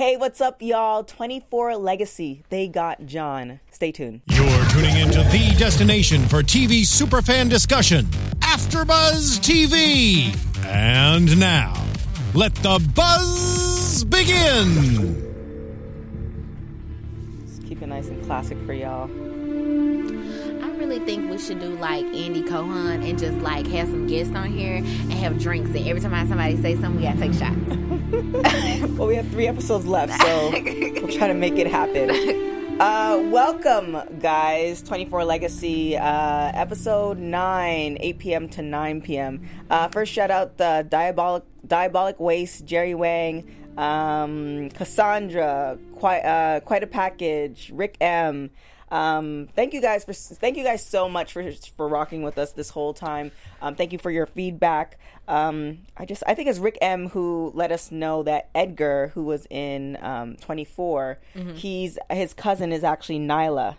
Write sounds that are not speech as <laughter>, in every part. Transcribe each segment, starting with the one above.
Hey, what's up, y'all? 24 Legacy. They got John. Stay tuned. You're tuning into the destination for TV superfan discussion, AfterBuzz TV. And now, let the buzz begin. Let's keep it nice and classic for y'all. Really think we should do like Andy Cohen and just like have some guests on here and have drinks. And every time somebody say something, we gotta take shots. <laughs> well, we have three episodes left, so we'll try to make it happen. <laughs> Uh, welcome, guys. 24 Legacy, uh, episode 9, 8 p.m. to 9 p.m. Uh, first, shout out the Diabolic, Diabolic Waste, Jerry Wang, um, Cassandra, quite, uh, quite a package, Rick M. Um, thank you guys for thank you guys so much for for rocking with us this whole time. Um, thank you for your feedback. Um, I just I think it's Rick M who let us know that Edgar, who was in um, 24, he's his cousin is actually Nyla.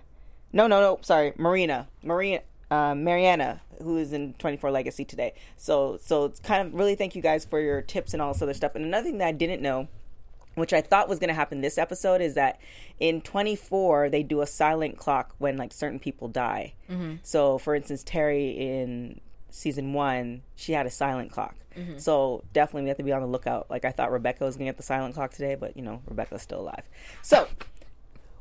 No, no, no. Sorry, Marina, Marina, uh, Mariana, who is in 24 Legacy today. So, so it's kind of really thank you guys for your tips and all this other stuff. And another thing that I didn't know which I thought was going to happen this episode is that in 24 they do a silent clock when like certain people die. So, for instance, Terry in season 1, she had a silent clock. So, definitely we have to be on the lookout. Like I thought Rebecca was going to get the silent clock today, but you know, Rebecca's still alive. So,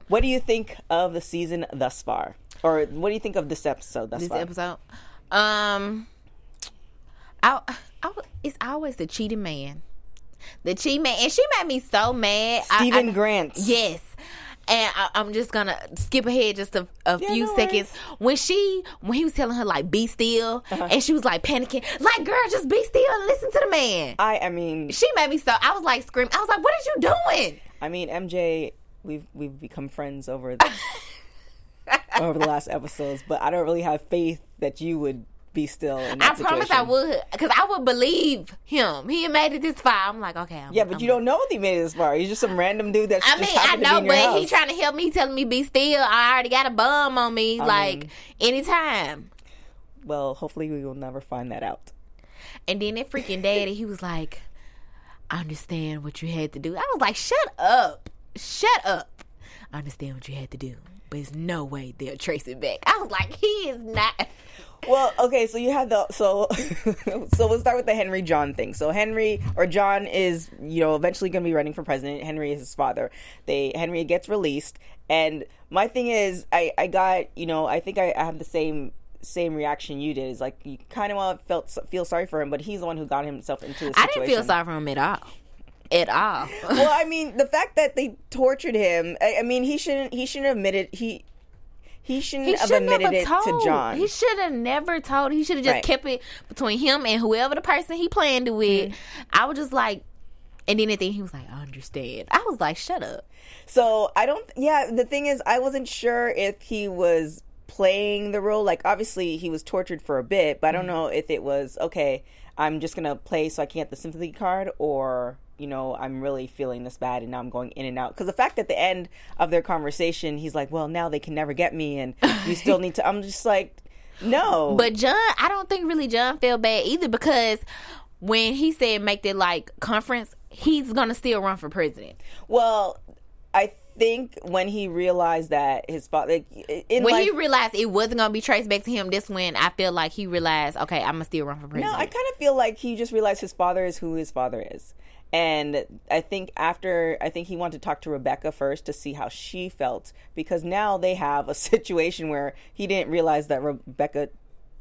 what do you think of the season thus far? Or what do you think of this episode thus this far? episode. Um, I, I, it's always the cheating man, the cheat man, and she made me so mad. I- Stephen I- Grant. Yes. And I, I'm just gonna skip ahead just a, a Yeah, few no seconds. When she, when he was telling her like be still, Uh-huh. and she was like panicking, like girl, just be still and listen to the man. I I mean, She made me so. I was like screaming. I was like, what are you doing? I mean, MJ, we've we've become friends over the, <laughs> over the last episodes, but I don't really have faith that you would be still. In I promise I would, because I would believe him. He made it this far. I'm like, okay. I'm, Yeah, but I'm- you don't know if he made it this far. He's just some random dude that's I just mean, I happened to be know, but house. he trying to help me, telling me be still. I already got a bum on me, like mean- anytime. Well, hopefully we will never find that out. And then that freaking daddy, he was like, I understand what you had to do. I was like, shut up. Shut up. I understand what you had to do. But there's no way they'll trace it back. I was like, he is not. Well, okay, so you have the so <laughs> so we'll start with the Henry John thing. So Henry or John is you know eventually going to be running for president. Henry is his father. They Henry gets released, and my thing is I I got you know I think I, I have the same same reaction you did. Is like you kind of want felt feel sorry for him, but he's the one who got himself into this I situation. didn't feel sorry for him at all. At all. Well, I mean, the fact that they tortured him. I, I mean, he shouldn't. He shouldn't have admitted he. He shouldn't He have should admitted never it told. to John. He should have never told. He should have just Right. kept it between him and whoever the person he planned it with. Mm-hmm. I was just like, and then at the end he was like, I understand. I was like, shut up. So I don't. Yeah, the thing is, I wasn't sure if he was playing the role. Like, obviously, he was tortured for a bit, but I don't know if it was okay. I'm just gonna play so I can get the sympathy card, or you know, I'm really feeling this bad, and now I'm going in and out. Because the fact at the end of their conversation, he's like, "Well, now they can never get me, and you still <laughs> need to." I'm just like, no, But John, I don't think really John felt bad either because when he said make that like conference, he's gonna still run for president. well, I think when he realized that his father, like, When life, he realized it wasn't gonna be traced back to him, this when I feel like he realized, okay, I'm gonna still run for president. No. I kind of feel like he just realized his father is who his father is. And I think after, I think he wanted to talk to Rebecca first to see how she felt because now they have a <laughs> situation where he didn't realize that Rebecca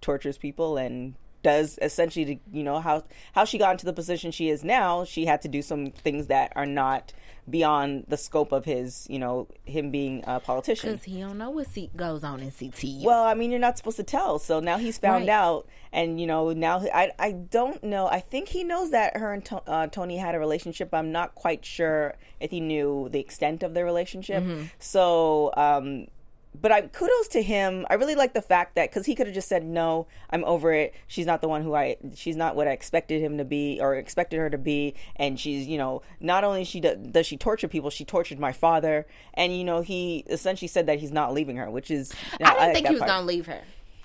tortures people and does essentially to you know how how she got into the position she is now she had to do some things that are not beyond the scope of his you know him being a politician Because he don't know what seat goes on in CTU. well, I mean, you're not supposed to tell. So now he's found Right. out, and you know now I I don't know. I think he knows that her and to- uh, Tony had a relationship. I'm not quite sure if he knew the extent of their relationship. So, um, but I kudos to him. I really like the fact that because he could have just said no, I'm over it. She's not the one who I. She's not what I expected him to be or expected her to be. And she's you know not only she do, does she torture people, she tortured my father. And you know he essentially said that he's not leaving her, which is I didn't like think he was part. gonna leave her.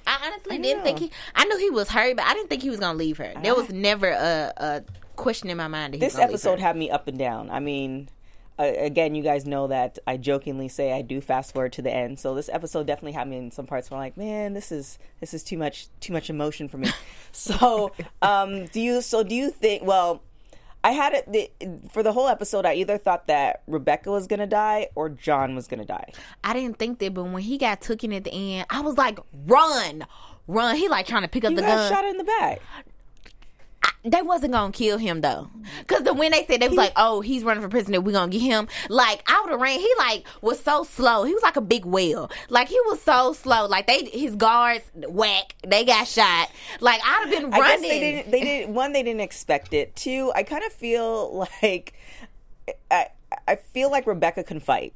I honestly I didn't think he. I knew he was hurt, but I didn't think he was gonna leave her. There was never a, a question in my mind that he was this episode had me up and down. I mean, uh, again, you guys know that I jokingly say I do fast forward to the end. So this episode definitely had me in some parts where I'm like, man, this is this is too much too much emotion for me. <laughs> so, um, do you so do you think? Well, I had it the, for the whole episode. I either thought that Rebecca was gonna die or John was gonna die. I didn't think that, but when he got taken at the end, I was like, run, run. He like trying to pick up You the got gun. shot in the back. They wasn't gonna kill him though, cause the when they said they was like, oh, he's running for president, we gonna get him. Like I would have ran. He like was so slow. He was like a big whale. Like he was so slow. Like they his guards whack. They got shot. Like I'd have been I running. guess they didn't. They didn't. <laughs> One, they didn't expect it. Two, I kind of feel like I. I feel like Rebecca can fight,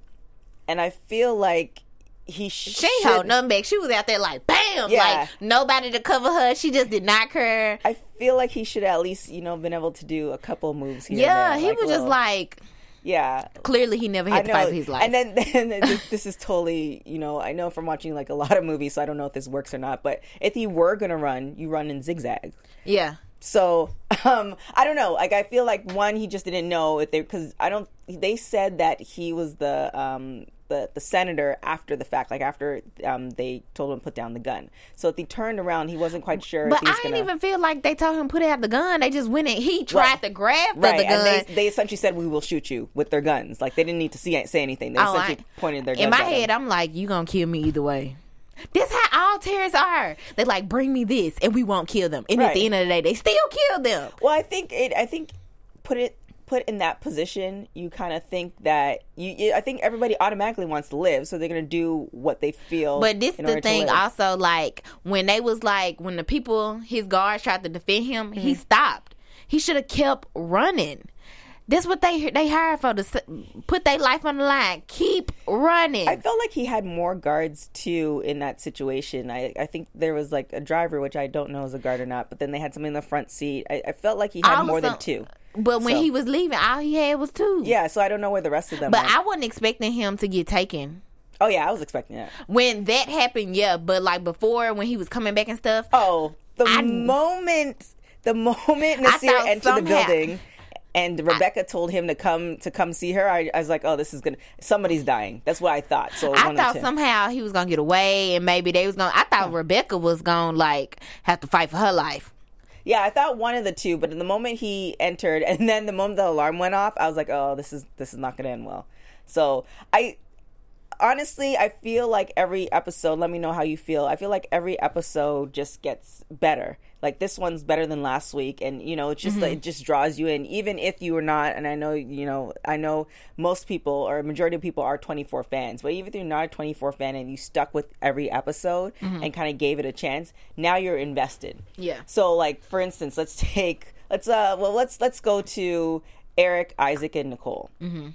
and I feel like he She should. ain't hold nothing back. She was out there like bam, Yeah. like nobody to cover her. She just did not care. I feel like he should at least, you know, been able to do a couple moves here. Yeah, there, he was just like yeah. clearly he never had to fight for his life. and then, <laughs> then this, <laughs> this is totally, you know, I know from watching like a lot of movies, so I don't know if this works or not. But if you were gonna run, you run in zigzag. yeah, So <laughs> um, I don't know. Like I feel like one, he just didn't know if they because I don't. They said that he was the um, the the senator after the fact, like after um, they told him to put down the gun. So if he turned around, he wasn't quite sure. but I didn't gonna, even feel like they told him to put it out the gun. They just went and he tried to grab for Right, the gun. and they, they essentially said we will shoot you with their guns. Like they didn't need to see say anything. They Oh, essentially I- pointed their guns in my at him. head, I'm like, you gonna kill me either way. This how all terrorists are. They like bring me this, and we won't kill them. And at the end of the day, they still kill them. Well, I think it. I think put it put in that position, you kind of think that you, you. I think everybody automatically wants to live, so they're going to do what they feel. But this the thing also like when they was like when the people his guards tried to defend him, he Mm-hmm. stopped. He should have kept running. This what they they hired for to put their life on the line. Keep running. I felt like he had more guards too in that situation. I, I think there was like a driver, which I don't know is a guard or not, but then they had somebody in the front seat. I, I felt like he had All more than two. But when So- he was leaving, all he had was two. Yeah, so I don't know where the rest of them. But went. I wasn't expecting him to get taken. oh yeah, I was expecting that. When that happened, yeah. But like before, when he was coming back and stuff, Oh, the I- moment the moment I Nasir entered the building and Rebecca told him to come to come see her, I, I was like, oh, this is gonna somebody's dying. That's what I thought. So I thought of the two. somehow he was gonna get away, and maybe they was gonna. I thought Rebecca was gonna like have to fight for her life. Yeah, I thought one of the two, but in the moment he entered, <laughs> and then the moment the alarm went off, I was like, "Oh, this is this is not to end well." So I honestly, I feel like every episode. Let me know how you feel. I feel like every episode just gets better. Like this one's better than last week, and you know, it's just like, it just draws you in, even if you are not. And I know, you know, I know most people or majority of people are 24 fans, but even if you're not a 24 fan and you stuck with every episode and kind of gave it a chance, now you're invested. Yeah. So like for instance, let's <laughs> take let's uh well let's let's go to Eric, Isaac, and Nicole. Mm-hmm.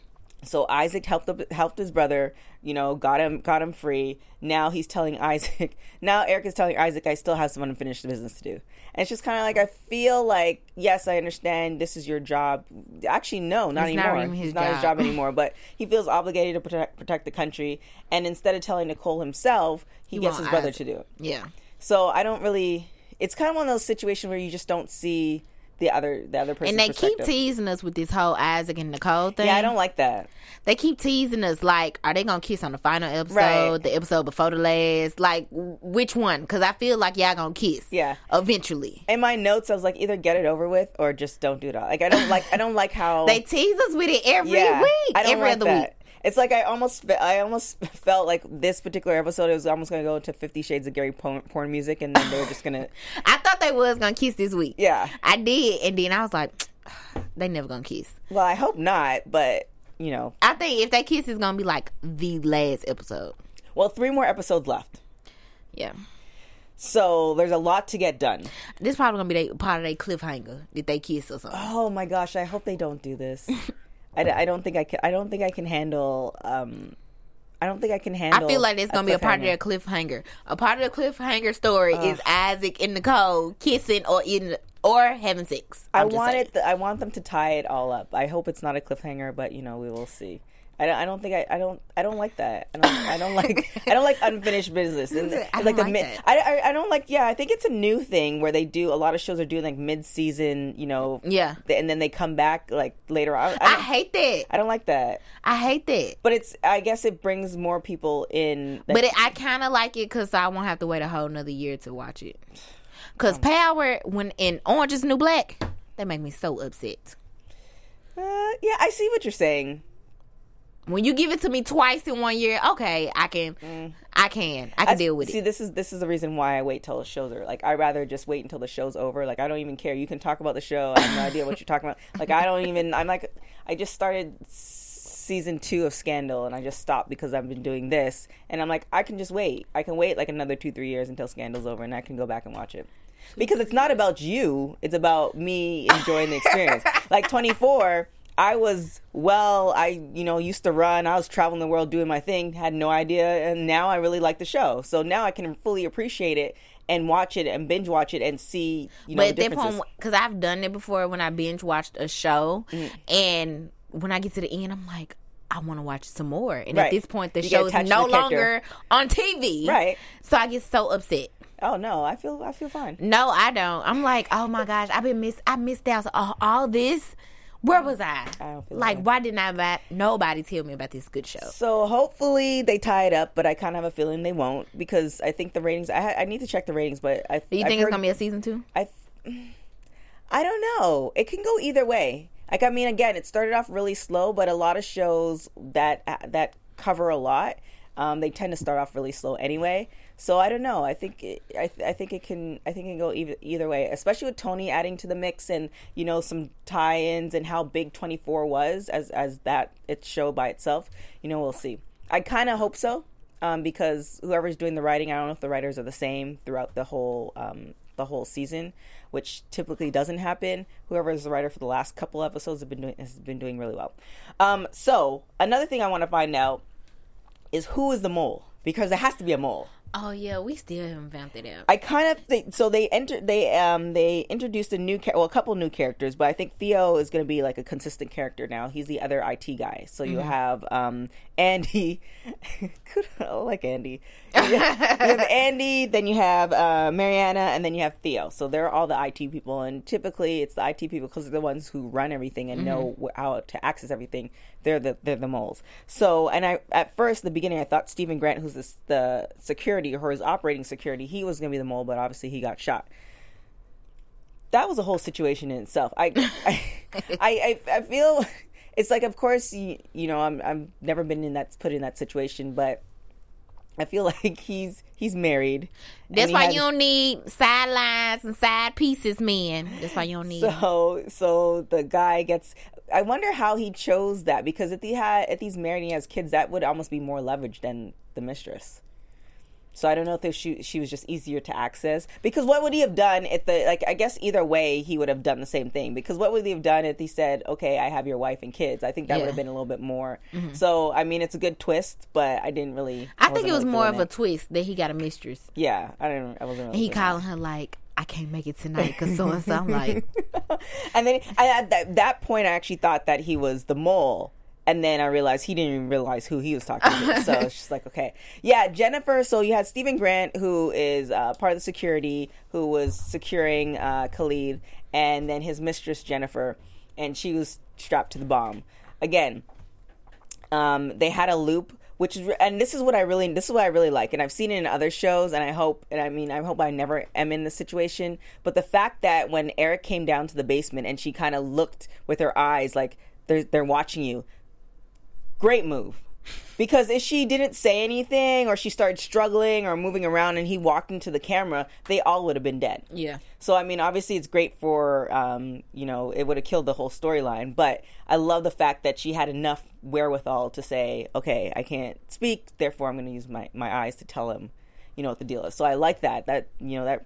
So Isaac helped helped his brother, you know, got him got him free. Now he's telling Isaac. <laughs> Now Eric is telling Isaac, I still have some unfinished business to do. And it's just kind of like I feel like yes, I understand this is your job. Actually, no, not It's anymore. even his it's not his job. <laughs> anymore. But he feels obligated to protect protect the country. And instead of telling Nicole himself, he, gets his brother Isaac. to do it. Yeah. So I don't really. It's kind of one of those situations where you just don't see the other the other person. And they keep teasing us with this whole Isaac and Nicole thing. Yeah, I don't like that. They keep teasing us like, are they gonna kiss on the final episode, Right. the episode before the last? Like, which one? Because I feel like y'all gonna kiss. Yeah. Eventually. In my notes, I was like, either get it over with or just don't do it. all. Like I don't like I don't like how <laughs> They tease us with it every yeah, week, I don't every like other that. week. It's like I almost I almost <laughs> felt like this particular episode it was almost going to go to Fifty Shades of Gary porn, porn music, and then they were just gonna <laughs> I thought they was gonna kiss this week. yeah. I did, and then I was like, <sighs> they never gonna kiss. Well, I hope not, but you know, I think if they kiss, it's gonna be like the last episode. well, three more episodes left, Yeah, so there's a lot to get done. this probably gonna be they, part of their cliffhanger. Did they kiss or something? Oh my gosh, I hope they don't do this. <laughs> I, I don't think I can. I don't think I can handle. Um, I don't think I can handle. I feel like it's gonna be a part of their cliffhanger. A part of the cliffhanger story is Isaac and Nicole kissing or in or having sex. I I'm just want saying. it. I want them to tie it all up. I hope it's not a cliffhanger, but you know we will see. I don't, I don't think I, I don't I don't like that. I don't, I don't like <laughs> I don't like unfinished business. And I like the like mid. I, I I don't like yeah. I think it's a new thing where they do a lot of shows are doing like mid season. You know Yeah. and then they come back like later on. I, I hate that. I don't like that. I hate that. But it's I guess it brings more people in. that- But it, I kind of like it because I won't have to wait a whole another year to watch it. <sighs> Because Power, when in Orange is New Black, they make me so upset. uh, yeah, I see what you're saying. When you give it to me twice in one year, okay, I can, mm. I can, I can I- deal with see, it. See, this is this is the reason why I wait till the shows are like. I rather just wait until the show's over. Like I don't even care. You can talk about the show. I have no idea what you're talking about. Like I don't even. I'm like, I just started season two of Scandal, and I just stopped because I've been doing this. And I'm like, I can just wait. I can wait like another two, three years until Scandal's over, and I can go back and watch it. Because it's not about you. It's about me enjoying the experience. <laughs> like 24. I was well, I you know used to run. I was traveling the world doing my thing, had no idea, and now I really like the show. So now I can fully appreciate it and watch it and binge watch it and see you know But the at that point, because I've done it before when I binge watched a show, Mm. and when I get to the end, I'm like, I want to watch some more. And Right. at this point, the You show is no longer on TV. Right. So I get so upset. oh no, I feel I feel fine. No, I don't. I'm like, oh my gosh, I've been miss. I missed out on all, all this. Where was I? I don't feel like, that why didn't I? Buy, nobody tell me about this good show. So hopefully they tie it up, but I kind of have a feeling they won't because I think the ratings. I I need to check the ratings, but I Do you I've think it's gonna be a season two? I I don't know. It can go either way. Like I mean, again, it started off really slow, but a lot of shows that that cover a lot, um, they tend to start off really slow anyway. So I don't know. I think it, I, I think it can I think it can go either, either way, especially with Tony adding to the mix and you know some tie-ins and how big 24 was as as that its show by itself. You know, we'll see. I kind of hope so um, because whoever's doing the writing, I don't know if the writers are the same throughout the whole um, the whole season, which typically doesn't happen. Whoever is the writer for the last couple episodes have been doing has been doing really well. Um, so another thing I want to find out is who is the mole because it has to be a mole. Oh yeah, we still haven't found that out. I kind of think so. They enter they um they introduced a new char- well a couple new characters, but I think Theo is going to be like a consistent character now. He's the other IT guy. So you have um Andy, <laughs> I like Andy. You have, you have <laughs> Andy, then you have uh, Mariana, and then you have Theo. So they're all the IT people, and typically it's the IT people because they're the ones who run everything and know how to access everything. They're the they're the moles. So and I at first the beginning I thought Stephen Grant, who's the, the security or his operating security, he was going to be the mole, but obviously he got shot. That was a whole situation in itself. I <laughs> I I, I, I feel it's like of course you, you know I'm I'm never been in that put in that situation, but I feel <laughs> like he's he's married. That's he why has- you don't need sidelines and side pieces, man. That's why you don't need. So <laughs> so the guy gets. I wonder how he chose that because if he had if he's married and he has kids, that would almost be more leverage than the mistress. So I don't know if she she was just easier to access because what would he have done if the like I guess either way he would have done the same thing because what would he have done if he said okay I have your wife and kids I think that would have been a little bit more mm-hmm. so I mean it's a good twist but I didn't really I think it was really more of a twist that he got a mistress. yeah I didn't I wasn't really And he it. calling her like, I can't make it tonight because so and so. I'm like, <laughs> and then I, at that, that point, I actually thought that he was the mole. And then I realized he didn't even realize who he was talking to. <laughs> So it's just like, okay. Yeah, Jennifer. So you had Stephen Grant, who is uh, part of the security, who was securing uh, Khalid, and then his mistress, Jennifer, and she was strapped to the bomb. Again, um, they had a loop which is and this is what i really this is what i really like and i've seen it in other shows and i hope and i mean i hope i never am in this situation but the fact that when eric came down to the basement and she kind of looked with her eyes like they're they're watching you great move because if she didn't say anything or she started struggling or moving around and he walked into the camera they all would have been dead yeah. so I mean, obviously, it's great for um, you know it would have killed the whole storyline. But I love the fact that she had enough wherewithal to say, okay, I can't speak, therefore I'm going to use my my eyes to tell him, you know, what the deal is. So I like that. That you know that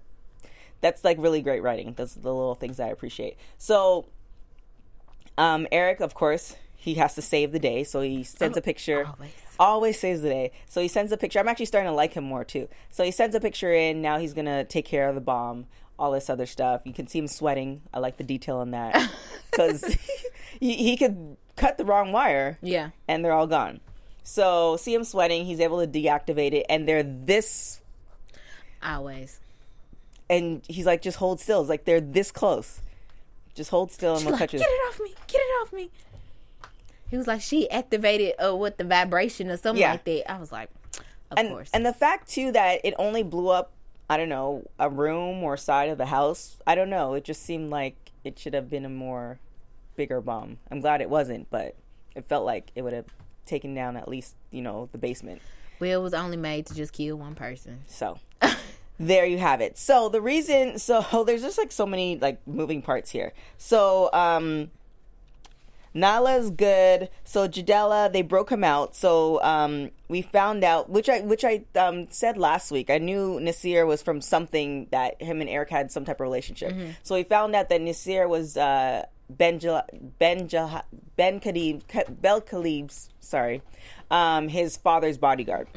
that's like really great writing. That's the little things that I appreciate. So um, Eric, of course, he has to save the day, so he sends oh, a picture. always. Always saves the day. So he sends a picture. I'm actually starting to like him more too. So he sends a picture in. Now he's gonna take care of the bomb. all this other stuff. You can see him sweating. I like the detail in that <laughs> because <laughs> he, he could cut the wrong wire Yeah. and they're all gone. So see him sweating. He's able to deactivate it, and they're this. Always. And he's like, just hold still. It's like they're this close. Just hold still, and we'll Like, cut get you. it off me. Get it off me. He was like, she activated uh, with the vibration or something Yeah. like that. I was like, of and course. and the fact too that it only blew up i don't know a room or side of the house i don't know it just seemed like it should have been a more bigger bomb i'm glad it wasn't but it felt like it would have taken down at least you know the basement well, it was only made to just kill one person. so <laughs> there you have it so the reason so <laughs> there's just like so many like moving parts here so um Nala's good. So Jadalla, they broke him out. So um, we found out, which I which I um, said last week. I knew Nasir was from something that him and Eric had some type of relationship. So we found out that Nasir was uh, Ben Jal- Ben Jal- Ben Khalib Bel Khalib's sorry, um, his father's bodyguard.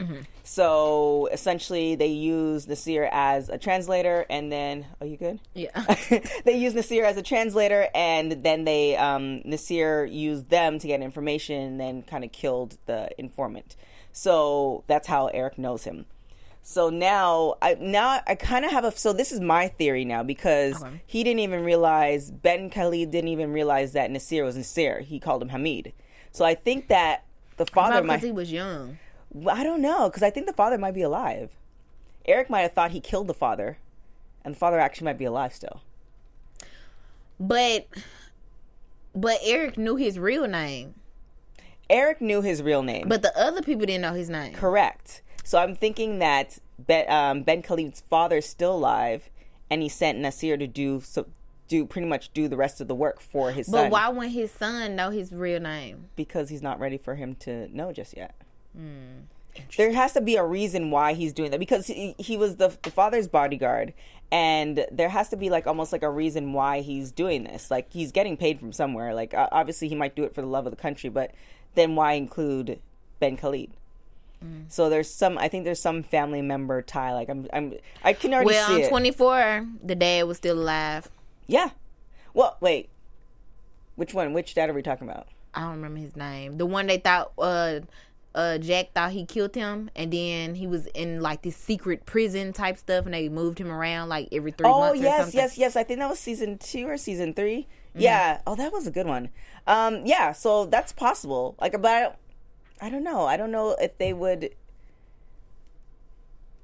So essentially, they used Nasir as a translator, and then are you good? Yeah. <laughs> they use Nasir as a translator, and then they um, Nasir used them to get information, and then kind of killed the informant. So that's how Eric knows him. So now, I now I kind of have a. So this is my theory now because Okay. he didn't even realize Ben Khalid didn't even realize that Nasir was Nasir. He called him Hamid. So I think that the father might. because he was young. I don't know because I think the father might be alive. Eric might have thought he killed the father, and the father actually might be alive still. But but Eric knew his real name. Eric knew his real name. But the other people didn't know his name. correct. So I'm thinking that Ben, um, ben Khalid's father is still alive, and he sent Nasir to do so, do pretty much do the rest of the work for his But son But why wouldn't his son know his real name? because he's not ready for him to know just yet. Hmm. There has to be a reason why he's doing that because he, he was the, the father's bodyguard, and there has to be like almost like a reason why he's doing this. Like he's getting paid from somewhere. Like uh, obviously he might do it for the love of the country, but then why include Ben Khalid? Hmm. So there's some. I think there's some family member tie. Like I'm. I'm. I can already Well, see on it. 24, the dad was still alive. Yeah. Well, wait. Which one? Which dad are we talking about? I don't remember his name. The one they thought uh uh Jack thought he killed him and then he was in like this secret prison type stuff and they moved him around like every three Oh months Oh yes, yes, yes. I think that was season two or season 3 Mm-hmm. Yeah. Oh, that was a good one. Um, yeah. So that's possible. Like, but I don't, I don't know. I don't know if they would.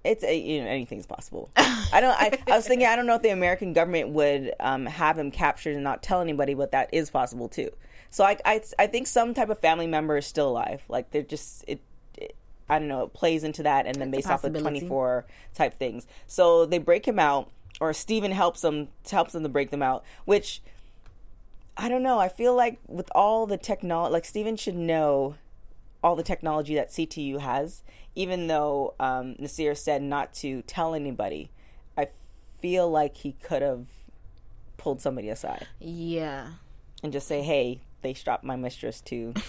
It's a, you know anything's possible. I don't. I, I was thinking. I don't know if the American government would um, have him captured and not tell anybody, but that is possible too. So I, I, I think some type of family member is still alive. Like they're just it. it I don't know. It plays into that, and then That's based off of twenty four type things. So they break him out, or Steven helps them helps them to break them out. Which I don't know. I feel like with all the technology, like Steven should know all the technology that CTU has, even though um, Nasir said not to tell anybody. I feel like he could have pulled somebody aside Yeah. and just say, "Hey, they strapped my mistress to." <laughs>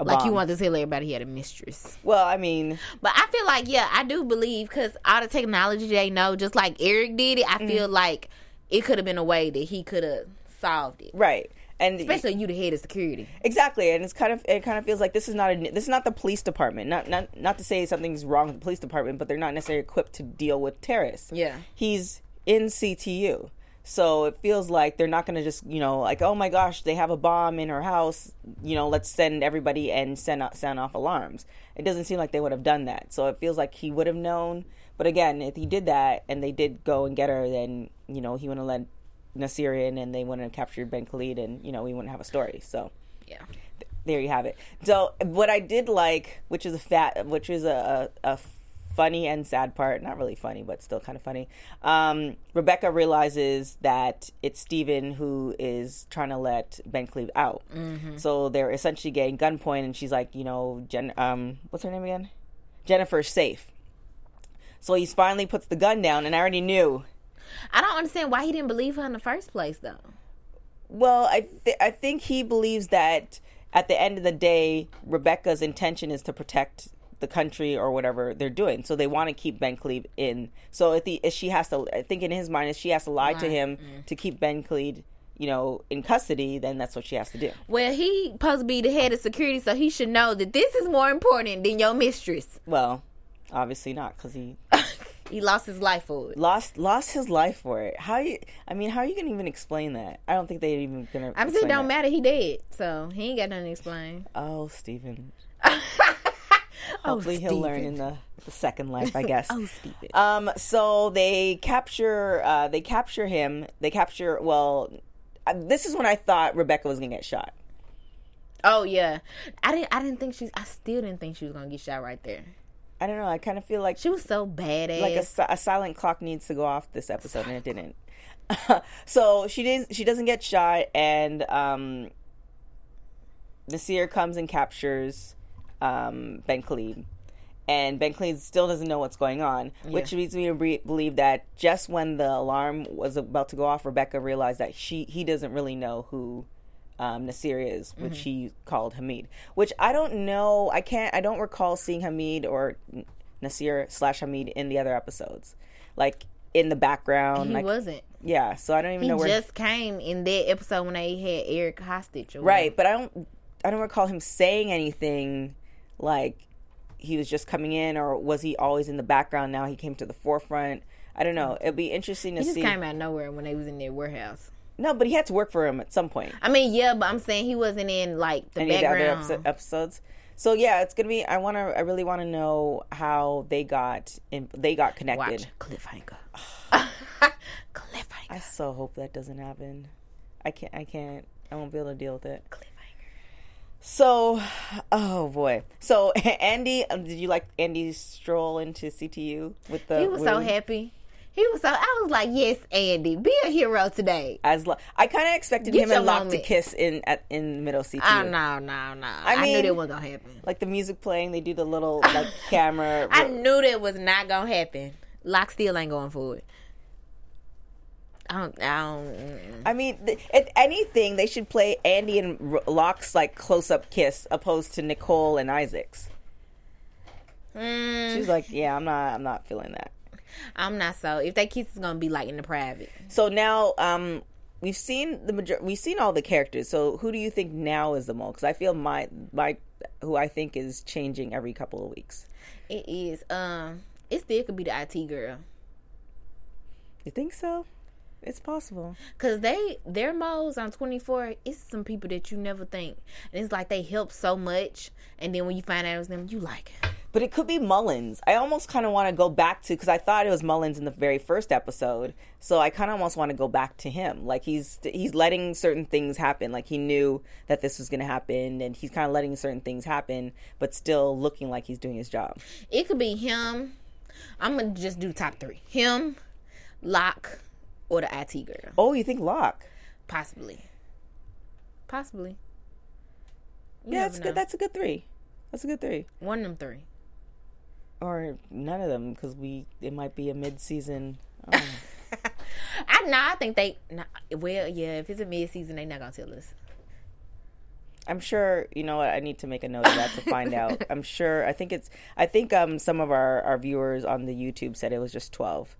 A Like you bomb." want to tell everybody he had a mistress. Well, I mean, But I feel like, yeah, I do believe because all the technology they know, just like Eric did it, I Mm-hmm. feel like it could have been a way that he could have solved it. right, and Especially you, the head of security. Exactly, and it's kind of it kind of feels like this is not a this is not the police department. Not not not to say something's wrong with the police department, but they're not necessarily equipped to deal with terrorists. Yeah. he's in CTU, so it feels like they're not going to just you know like oh my gosh they have a bomb in her house, you know let's send everybody and send out, send off alarms. It doesn't seem like they would have done that, so it feels like he would have known. But again, if he did that and they did go and get her, then you know he wouldn't have let Nasir in, and they wouldn't have captured Ben Khalid, and you know we wouldn't have a story. So Yeah. there you have it. So what I did like, which is a fat, which is a, a, a funny and sad part, not really funny, but still kind of funny. Um, Rebecca realizes that it's Steven who is trying to let Ben Cleve out. So they're essentially getting gunpoint, and she's like, you know, Jen, um, what's her name again? Jennifer's safe. So he finally puts the gun down, and I already knew. I don't understand why he didn't believe her in the first place, though. Well, I th- I think he believes that at the end of the day, Rebecca's intention is to protect the country or whatever they're doing. So they want to keep Ben Cleve in. So if the if she has to, I think in his mind, if she has to lie to him to keep Ben Cleve, you know, in custody, then that's what she has to do. Well, he supposed to be the head of security, so he should know that this is more important than your mistress. Well, obviously not because he <laughs> He lost his life for it. lost lost his life for it. How you? I mean, how are you gonna even explain that? I don't think they're even gonna. I'm explain don't that. matter. He dead, so he ain't got nothing to explain. Oh, Stephen. <laughs> Oh, Hopefully he'll learn in the, the second life, I guess. <laughs> Oh, stupid. Um, so they capture, uh, they capture him. They capture. Well, uh, this is when I thought Rebecca was gonna get shot. Oh yeah, I didn't. I didn't think she. I still didn't think she was gonna get shot right there. I don't know. I kind of feel like She was so badass. like a, a silent clock needs to go off this episode, and it didn't. <laughs> so she didn't. She doesn't get shot, and um, seer comes and captures um, Ben Khalid. And Ben Khalid still doesn't know what's going on, which leads me to be- believe that just when the alarm was about to go off, Rebecca realized that she he doesn't really know who um, Nasir is, which he called Hamid. Which I don't know. I can't. I don't recall seeing Hamid or Nasir slash Hamid in the other episodes, like in the background. he like, wasn't. yeah. So I don't even He know where. He just came in that episode when they had Eric hostage. Or right, but I don't. I don't recall him saying anything like he was just coming in, or was he always in the background? Now he came to the forefront. I don't know. It'd be interesting to He just see. came out of nowhere when they was in their warehouse. No, but he had to work for him at some point. I mean, yeah, but I'm saying he wasn't in like the any the other background. episodes. So yeah, it's gonna be. I want to. I really want to know how they got. In, they got connected. Watch cliffhanger. <laughs> cliffhanger. I so hope that doesn't happen. I can't. I can't. I won't be able to deal with it. cliffhanger. So, oh boy. So <laughs> Andy, um, did you like Andy's stroll into CTU with the? He was so happy. He was so. I was like, yes, Andy, be a hero today. As lo- I kind of expected Get him and Locke to kiss in at in middle CTU. Oh no, no, no. I, knew mean- that wasn't gonna happen. Like the music playing, they do the little like <laughs> camera. I knew that it was not gonna happen. Locke still ain't going for it. I don't. I don't. I mean, th- if anything, they should play Andy and R- Locke's like close up kiss, opposed to Nicole and Isaac's. Mm, She's like, yeah, I'm not, I'm not feeling that. I'm not so. If they kiss is gonna be like in the private. So now, um, we've seen the major- we've seen all the characters. So who do you think now is the mole? Because I feel my my who I think is changing every couple of weeks. It is. Um, it still could be the IT girl. You think so? It's possible. Cause they their modes on twenty four, it's some people that you never think, and it's like they help so much, and then when you find out it was them, you like it. But it could be Mullins. I almost kind of want to go back to because I thought it was Mullins in the very first episode. So I kind of almost want to go back to him. Like he's he's letting certain things happen. Like he knew that this was going to happen, and he's kind of letting certain things happen, but still looking like he's doing his job. It could be him. I'm gonna just do top three: him, Locke, or the IT girl. Oh, you think Locke? Possibly. Possibly. You Yeah, that's good. That's a good three. That's a good three. one of them three. Or none of them because we it might be a mid season. Oh. <laughs> I know. I think they. Nah, well, yeah. If it's a mid season, they not gonna tell us. I'm sure you know what I need to make a note of that to find out. <laughs> I'm sure I think it's I think um some of our our viewers on the YouTube said it was just 12.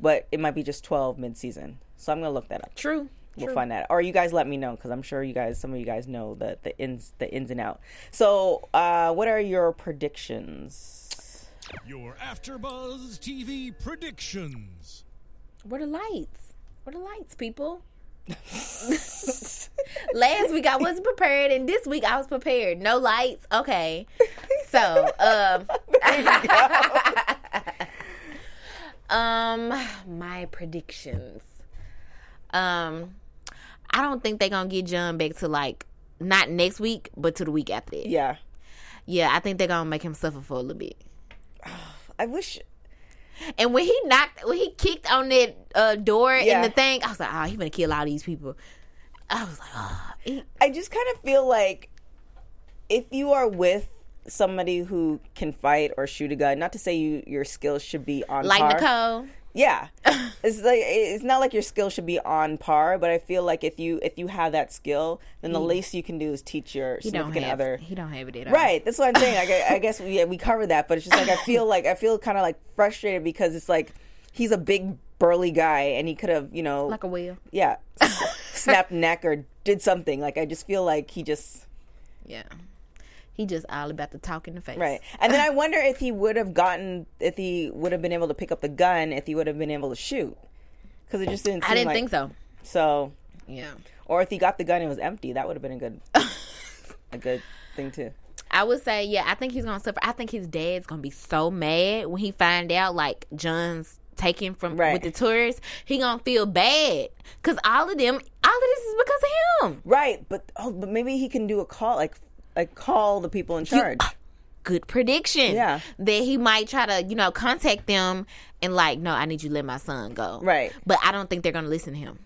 But it might be just 12 mid-season. So I'm going to look that up. True. We'll True. find that. Or you guys let me know cuz I'm sure you guys some of you guys know the the ins the ins and out. So, uh what are your predictions? Your AfterBuzz TV predictions. Where the lights? Where the lights, people? <laughs> Last week I wasn't prepared, and this week I was prepared. No lights. Okay. So, <laughs> um, <laughs> um, my predictions. Um, I don't think they're gonna get John back to like not next week, but to the week after that. Yeah. Yeah, I think they're gonna make him suffer for a little bit. <sighs> I wish And when he knocked, when he kicked on that uh, door in Yeah. the thing, I was like, oh, he gonna kill all these people. I was like, oh, I just kind of feel like if you are with somebody who can fight or shoot a gun, not to say you your skills should be on like par. Nicole. Yeah, <laughs> it's like it's not like your skill should be on par, but I feel like if you if you have that skill, then the least you can do is teach your He significant have. other. He don't have it all. Right, that's what I'm saying. Like, I, I <laughs> guess we yeah, we covered that, but it's just like I feel like I feel kind of like frustrated because it's like he's a big burly guy and he could have you know Like a wheel. yeah <laughs> snapped neck or did something. Like I just feel like he just Yeah. He just all about the talk in the face. right. And then <laughs> I wonder if he would have gotten if he would have been able to pick up the gun if he would have been able to shoot because it just didn't. Seem I didn't like, think so. So Yeah. or if he got the gun and it was empty, that would have been a good <laughs> a good thing too. I would say, yeah, I think he's gonna suffer. I think his dad's gonna be so mad when he find out like John's taken from Right. with the tourists. He gonna feel bad because all of them, all of this is because of him. Right, but oh, but maybe he can do a call like like call the people in charge. Good prediction. Yeah. that he might try to, you know, contact them and like, no, I need you to let my son go. Right. but I don't think they're gonna listen to him.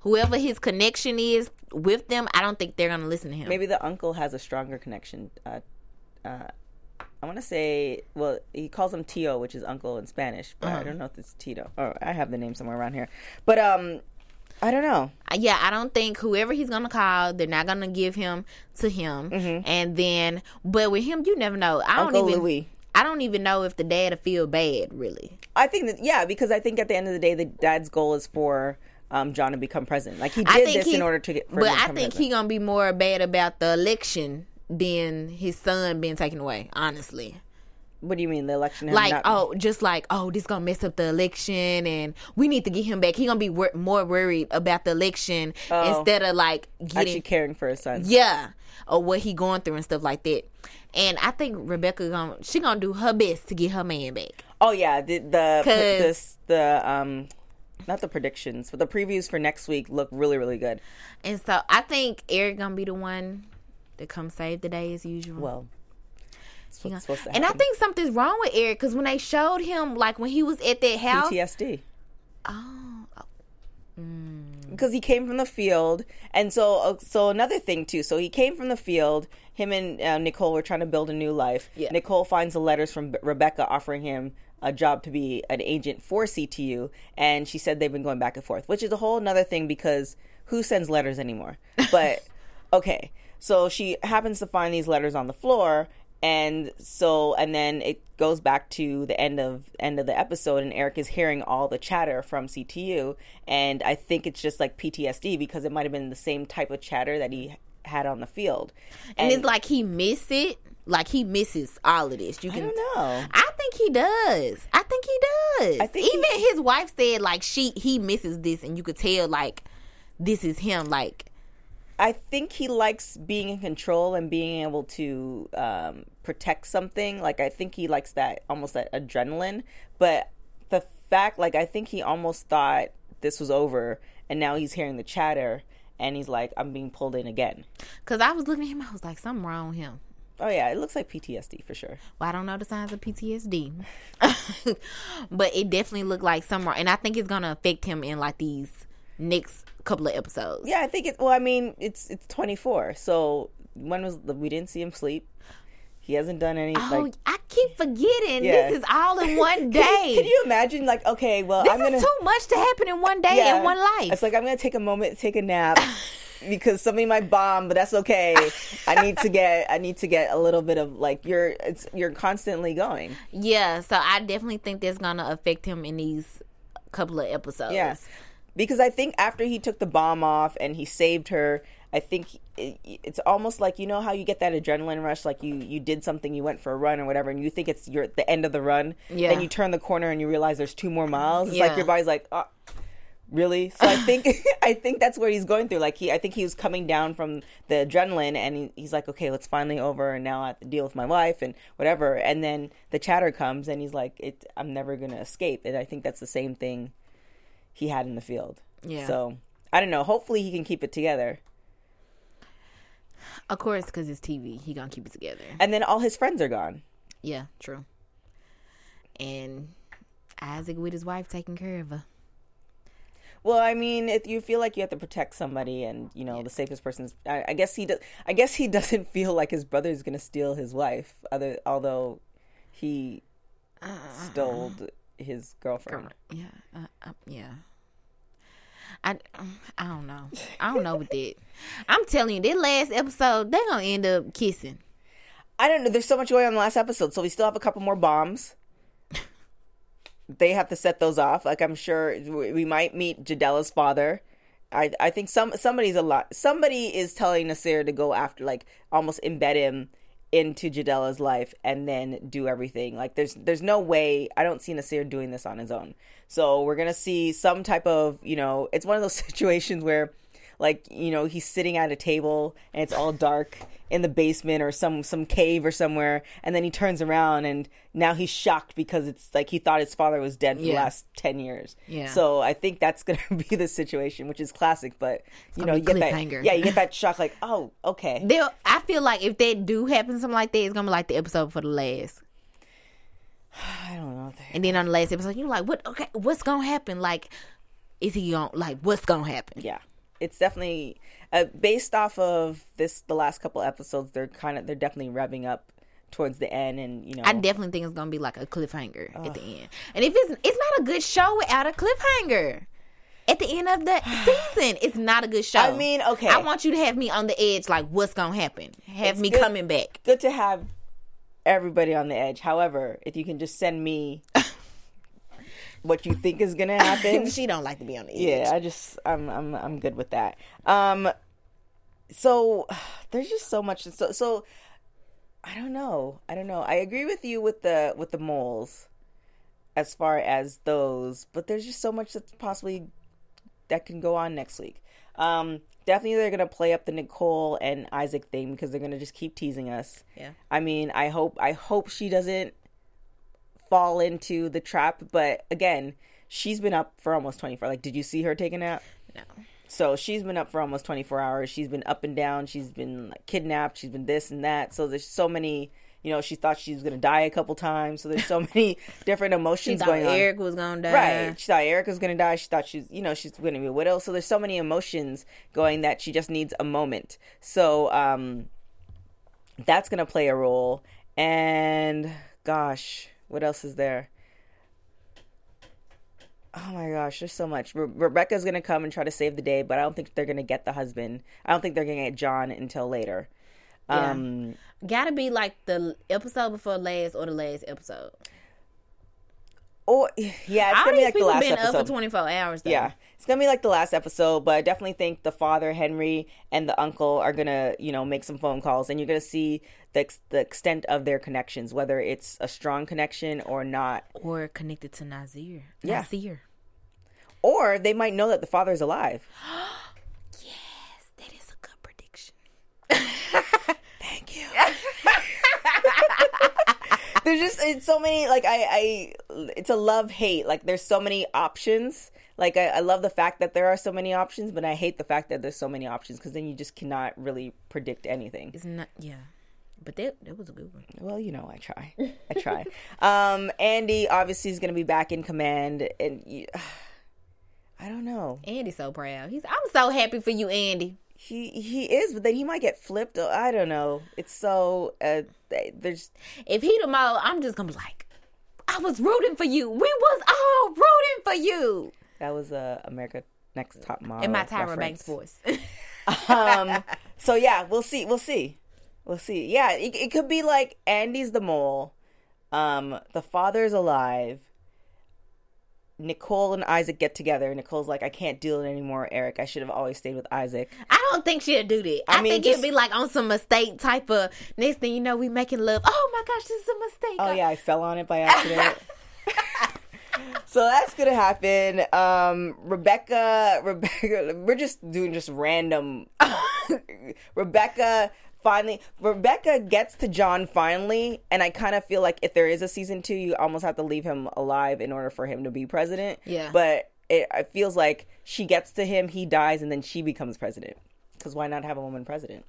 Whoever his connection is with them, I don't think they're gonna listen to him. Maybe the uncle has a stronger connection. Uh, uh, I want to say, well, he calls him Tio, which is uncle in Spanish, but I don't know if it's Tito. Oh, I have the name somewhere around here, but um, I don't know. yeah, I don't think whoever he's gonna call, they're not gonna give him to him. And then, but with him, you never know. I don't Mm-hmm. Even. Louis. I don't even know if the dad will feel bad. Really, I think that yeah, because I think at the end of the day, the dad's goal is for um, John to become president. Like he did this he, in order to get. For But him to I think president. he gonna be more bad about the election than his son being taken away. Honestly. What do you mean the election? like not- oh just like oh this gonna mess up the election and we need to get him back he gonna be wor- more worried about the election Oh. instead of like getting actually caring for his son. yeah or what he going through and stuff like that and i think rebecca gonna she gonna do her best to get her man back Oh yeah, the the, the um, not the predictions, but the previews for next week look really really good. and so i think eric gonna be the one to come save the day as usual Well, it's what's gonna- supposed to and i think something's wrong with eric because when they showed him like when he was at that house PTSD. oh because he came from the field and so uh, so another thing too so he came from the field him and uh, nicole were trying to build a new life. Yeah. nicole finds the letters from rebecca offering him a job to be an agent for ctu and she said they've been going back and forth which is a whole another thing because who sends letters anymore? <laughs> But okay so she happens to find these letters on the floor and so and then it goes back to the end of end of the episode and eric is hearing all the chatter from ctu and i think it's just like ptsd because it might have been the same type of chatter that he had on the field and it's like he miss it like he misses all of this you i can don't know I think he does. I think he does. I think even he- his wife said like she he misses this, and you could tell like this is him. Like I think he likes being in control and being able to um, protect something. Like I think he likes that almost that adrenaline. But the fact, like I think he almost thought this was over, and now he's hearing the chatter, and he's like, "I'm being pulled in again." Cause I was looking at him, I was like, something wrong with him. Oh yeah, it looks like PTSD for sure. Well, I don't know the signs of PTSD, <laughs> but it definitely looked like wrong. And I think it's gonna affect him in like these next couple of episodes. Yeah, I think it. Well, I mean, it's it's 24. So when was the, we didn't see him sleep? He hasn't done any. Oh, like, I keep forgetting Yeah. this is all in one <laughs> Can day. you, can you imagine? Like, okay, well, this I'm gonna. is too much to happen in one day Yeah. in one life. It's like I'm gonna take a moment, take a nap, <laughs> because somebody might bomb, but that's okay. I need to get, I need to get a little bit of like you're, it's you're constantly going. Yeah, so I definitely think that's gonna affect him in these couple of episodes. Yeah, because I think after he took the bomb off and he saved her, I think it, it's almost like you know how you get that adrenaline rush, like you you did something, you went for a run or whatever, and you think it's you're at the end of the run. Yeah. Then you turn the corner and you realize there's two more miles. It's Yeah. like your body's like, oh, really? <sighs> So I think <laughs> I think that's what he's going through. Like he, I think he was coming down from the adrenaline, and he, he's like, okay, it's finally over, and now I have to deal with my wife and whatever. And then the chatter comes, and he's like, it, I'm never gonna escape. And I think that's the same thing he had in the field. Yeah. So I don't know. Hopefully he can keep it together. Of course, because it's TV, he gonna keep it together. And then all his friends are gone. Yeah, true. And Isaac with his wife taking care of her. Well, I mean, if you feel like you have to protect somebody, and you know the safest person's, I, I guess he does. I guess he <laughs> doesn't feel like his brother is going to steal his wife. Other, although he stole his girlfriend. Yeah, uh, uh, yeah. I, I don't know. I don't know with that. I'm telling you, that last episode, they're gonna end up kissing. I don't know. There's so much going on in the last episode, so we still have a couple more bombs. <laughs> they have to set those off. Like I'm sure we we might meet Jadalla's father. I I think some somebody's a lot. Somebody is telling Nasir to go after, like almost embed him into Jadalla's life and then do everything. Like there's there's no way I don't see Nasir doing this on his own. So we're gonna see some type of you know it's one of those <laughs> situations where like you know he's sitting at a table and it's all dark in the basement or some some cave or somewhere and then he turns around and now he's shocked because it's like he thought his father was dead for the last 10 years Yeah. so i think that's gonna <laughs> be the situation which is classic but you know you get that yeah you get that shock like oh okay They'll, I feel like if they do happen something like that, it's gonna be like the episode for the last. <sighs> i don't know And then on the last episode, you're like, what? Okay, what's gonna happen? Like, is he gonna like what's gonna happen? yeah it's definitely uh, based off of this the last couple episodes they're kind of they're definitely revving up towards the end and you know I definitely think it's gonna be like a cliffhanger at the end. And if it's it's not a good show without a cliffhanger. At the end of the <sighs> season, it's not a good show. I mean, okay. I want you to have me on the edge, like what's gonna happen. Have It's me good. coming back. good to have everybody on the edge. However, if you can just send me what you think is gonna <laughs> happen, she don't like to be on the edge. yeah, I just I'm I'm I'm good with that. Um, so <sighs> there's just so much. So so I don't know. I don't know. I agree with you with the with the moles as far as those, but there's just so much that's possibly that can go on next week. Um, definitely they're gonna play up the Nicole and Isaac thing because they're gonna just keep teasing us. Yeah. I mean, I hope I hope she doesn't fall into the trap, but again, she's been up for almost 24. Like, did you see her take a nap? No. So she's been up for almost 24 hours. She's been up and down. She's been like kidnapped. She's been this and that. So there's so many, you know, she thought she was going to die a couple times. So there's so <laughs> many different emotions going on. Eric was gonna die. Right. She thought Erica was going to die. She thought she's, you know, she's going to be a widow. So there's so many emotions going that she just needs a moment. So um that's going to play a role. And gosh, what else is there? Oh my gosh, there's so much. Re- Rebecca's going to come and try to save the day, but I don't think they're going to get the husband. I don't think they're going to get John until later. Yeah. Um Gotta be like the episode before last or the last episode. Or <laughs> yeah, it's going to be like the last been episode. up for 24 hours. Though. Yeah, it's gonna be like the last episode, but I definitely think the father Henry and the uncle are gonna, you know, make some phone calls, and you're gonna see the ex- the extent of their connections, whether it's a strong connection or not, Or connected to Nazir. Yeah. Nazir. or they might know that the father is alive. <gasps> That is a good prediction. Thank you. There's just it's so many like I I it's a love hate like there's so many options. Like I, I love the fact that there are so many options, but I hate the fact that there's so many options because then you just cannot really predict anything. It's not. Yeah. But that that was a good one. Well, you know, I try. I try. <laughs> um, Andy obviously is going to be back in command, and you, <sighs> I don't know. Andy's so proud. He's. I'm so happy for you, Andy. He he is, but then he might get flipped. I don't know. It's so uh, there's If he the mo, I'm just gonna be like, I was rooting for you. We was all rooting for you. that was uh, America Next Top Model In my Tyra. Banks voice. <laughs> um, so yeah, we'll see. We'll see. We'll see. Yeah, it, it could be like Andy's the mole. Um, the father's alive. Nicole and Isaac get together. Nicole's like, I can't deal it anymore, Eric. I should have always stayed with Isaac. I don't think she'd do that. I I, mean, think just- it'd be like on some mistake type of next thing you know, we making love. Oh my gosh, this is a mistake. Oh yeah, I fell on it by accident. <laughs> so that's gonna happen. Um, Rebecca, Rebecca, <laughs> we're just doing just random. <laughs> Rebecca finally, Rebecca gets to John finally, and I kind of feel like if there is a season two, you almost have to leave him alive in order for him to be president. Yeah. but it, it feels like she gets to him, he dies, and then she becomes president. Because why not have a woman president?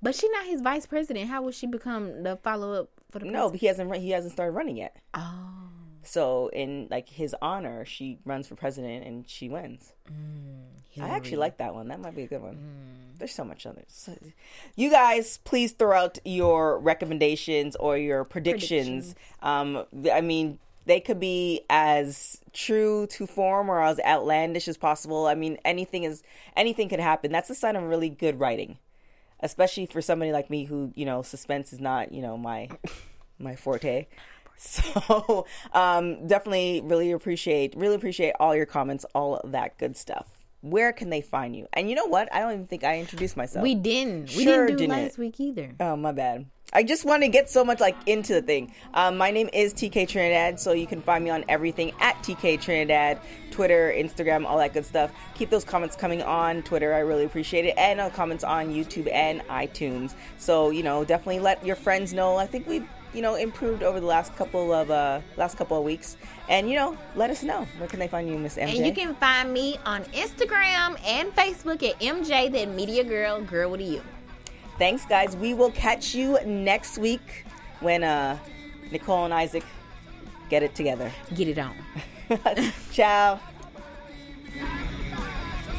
But she not his vice president. How will she become the follow up for the No, but he hasn't. He hasn't started running yet. Oh. So in like his honor, she runs for president and she wins. I actually like that one. That might be a good one. There's so much others. So- You guys, please throw out your recommendations or your predictions. Um, I mean, they could be as true to form or as outlandish as possible. I mean, anything is anything could happen. That's a sign of really good writing, especially for somebody like me who you know suspense is not you know my my forte. <laughs> So um, definitely really appreciate really appreciate all your comments, all of that good stuff. Where can they find you? And you know what? I don't even think I introduced myself. We didn't. We Sure didn't do didn't. last week either. Oh, my bad. I just want to get so much like into the thing. Um, my name is TK Trinidad, so you can find me on everything at TK Trinidad, Twitter, Instagram, all that good stuff. Keep those comments coming on Twitter. I really appreciate it, and uh, comments on YouTube and iTunes. So you know, definitely let your friends know. I think we you know improved over the last couple of uh last couple of weeks, and you know, let us know where can they find you, Miss MJ. And you can find me on Instagram and Facebook at MJ that Media Girl, Girl with You. Thanks, guys. We will catch you next week when uh Nicole and Isaac get it together. Get it on. <laughs> Ciao.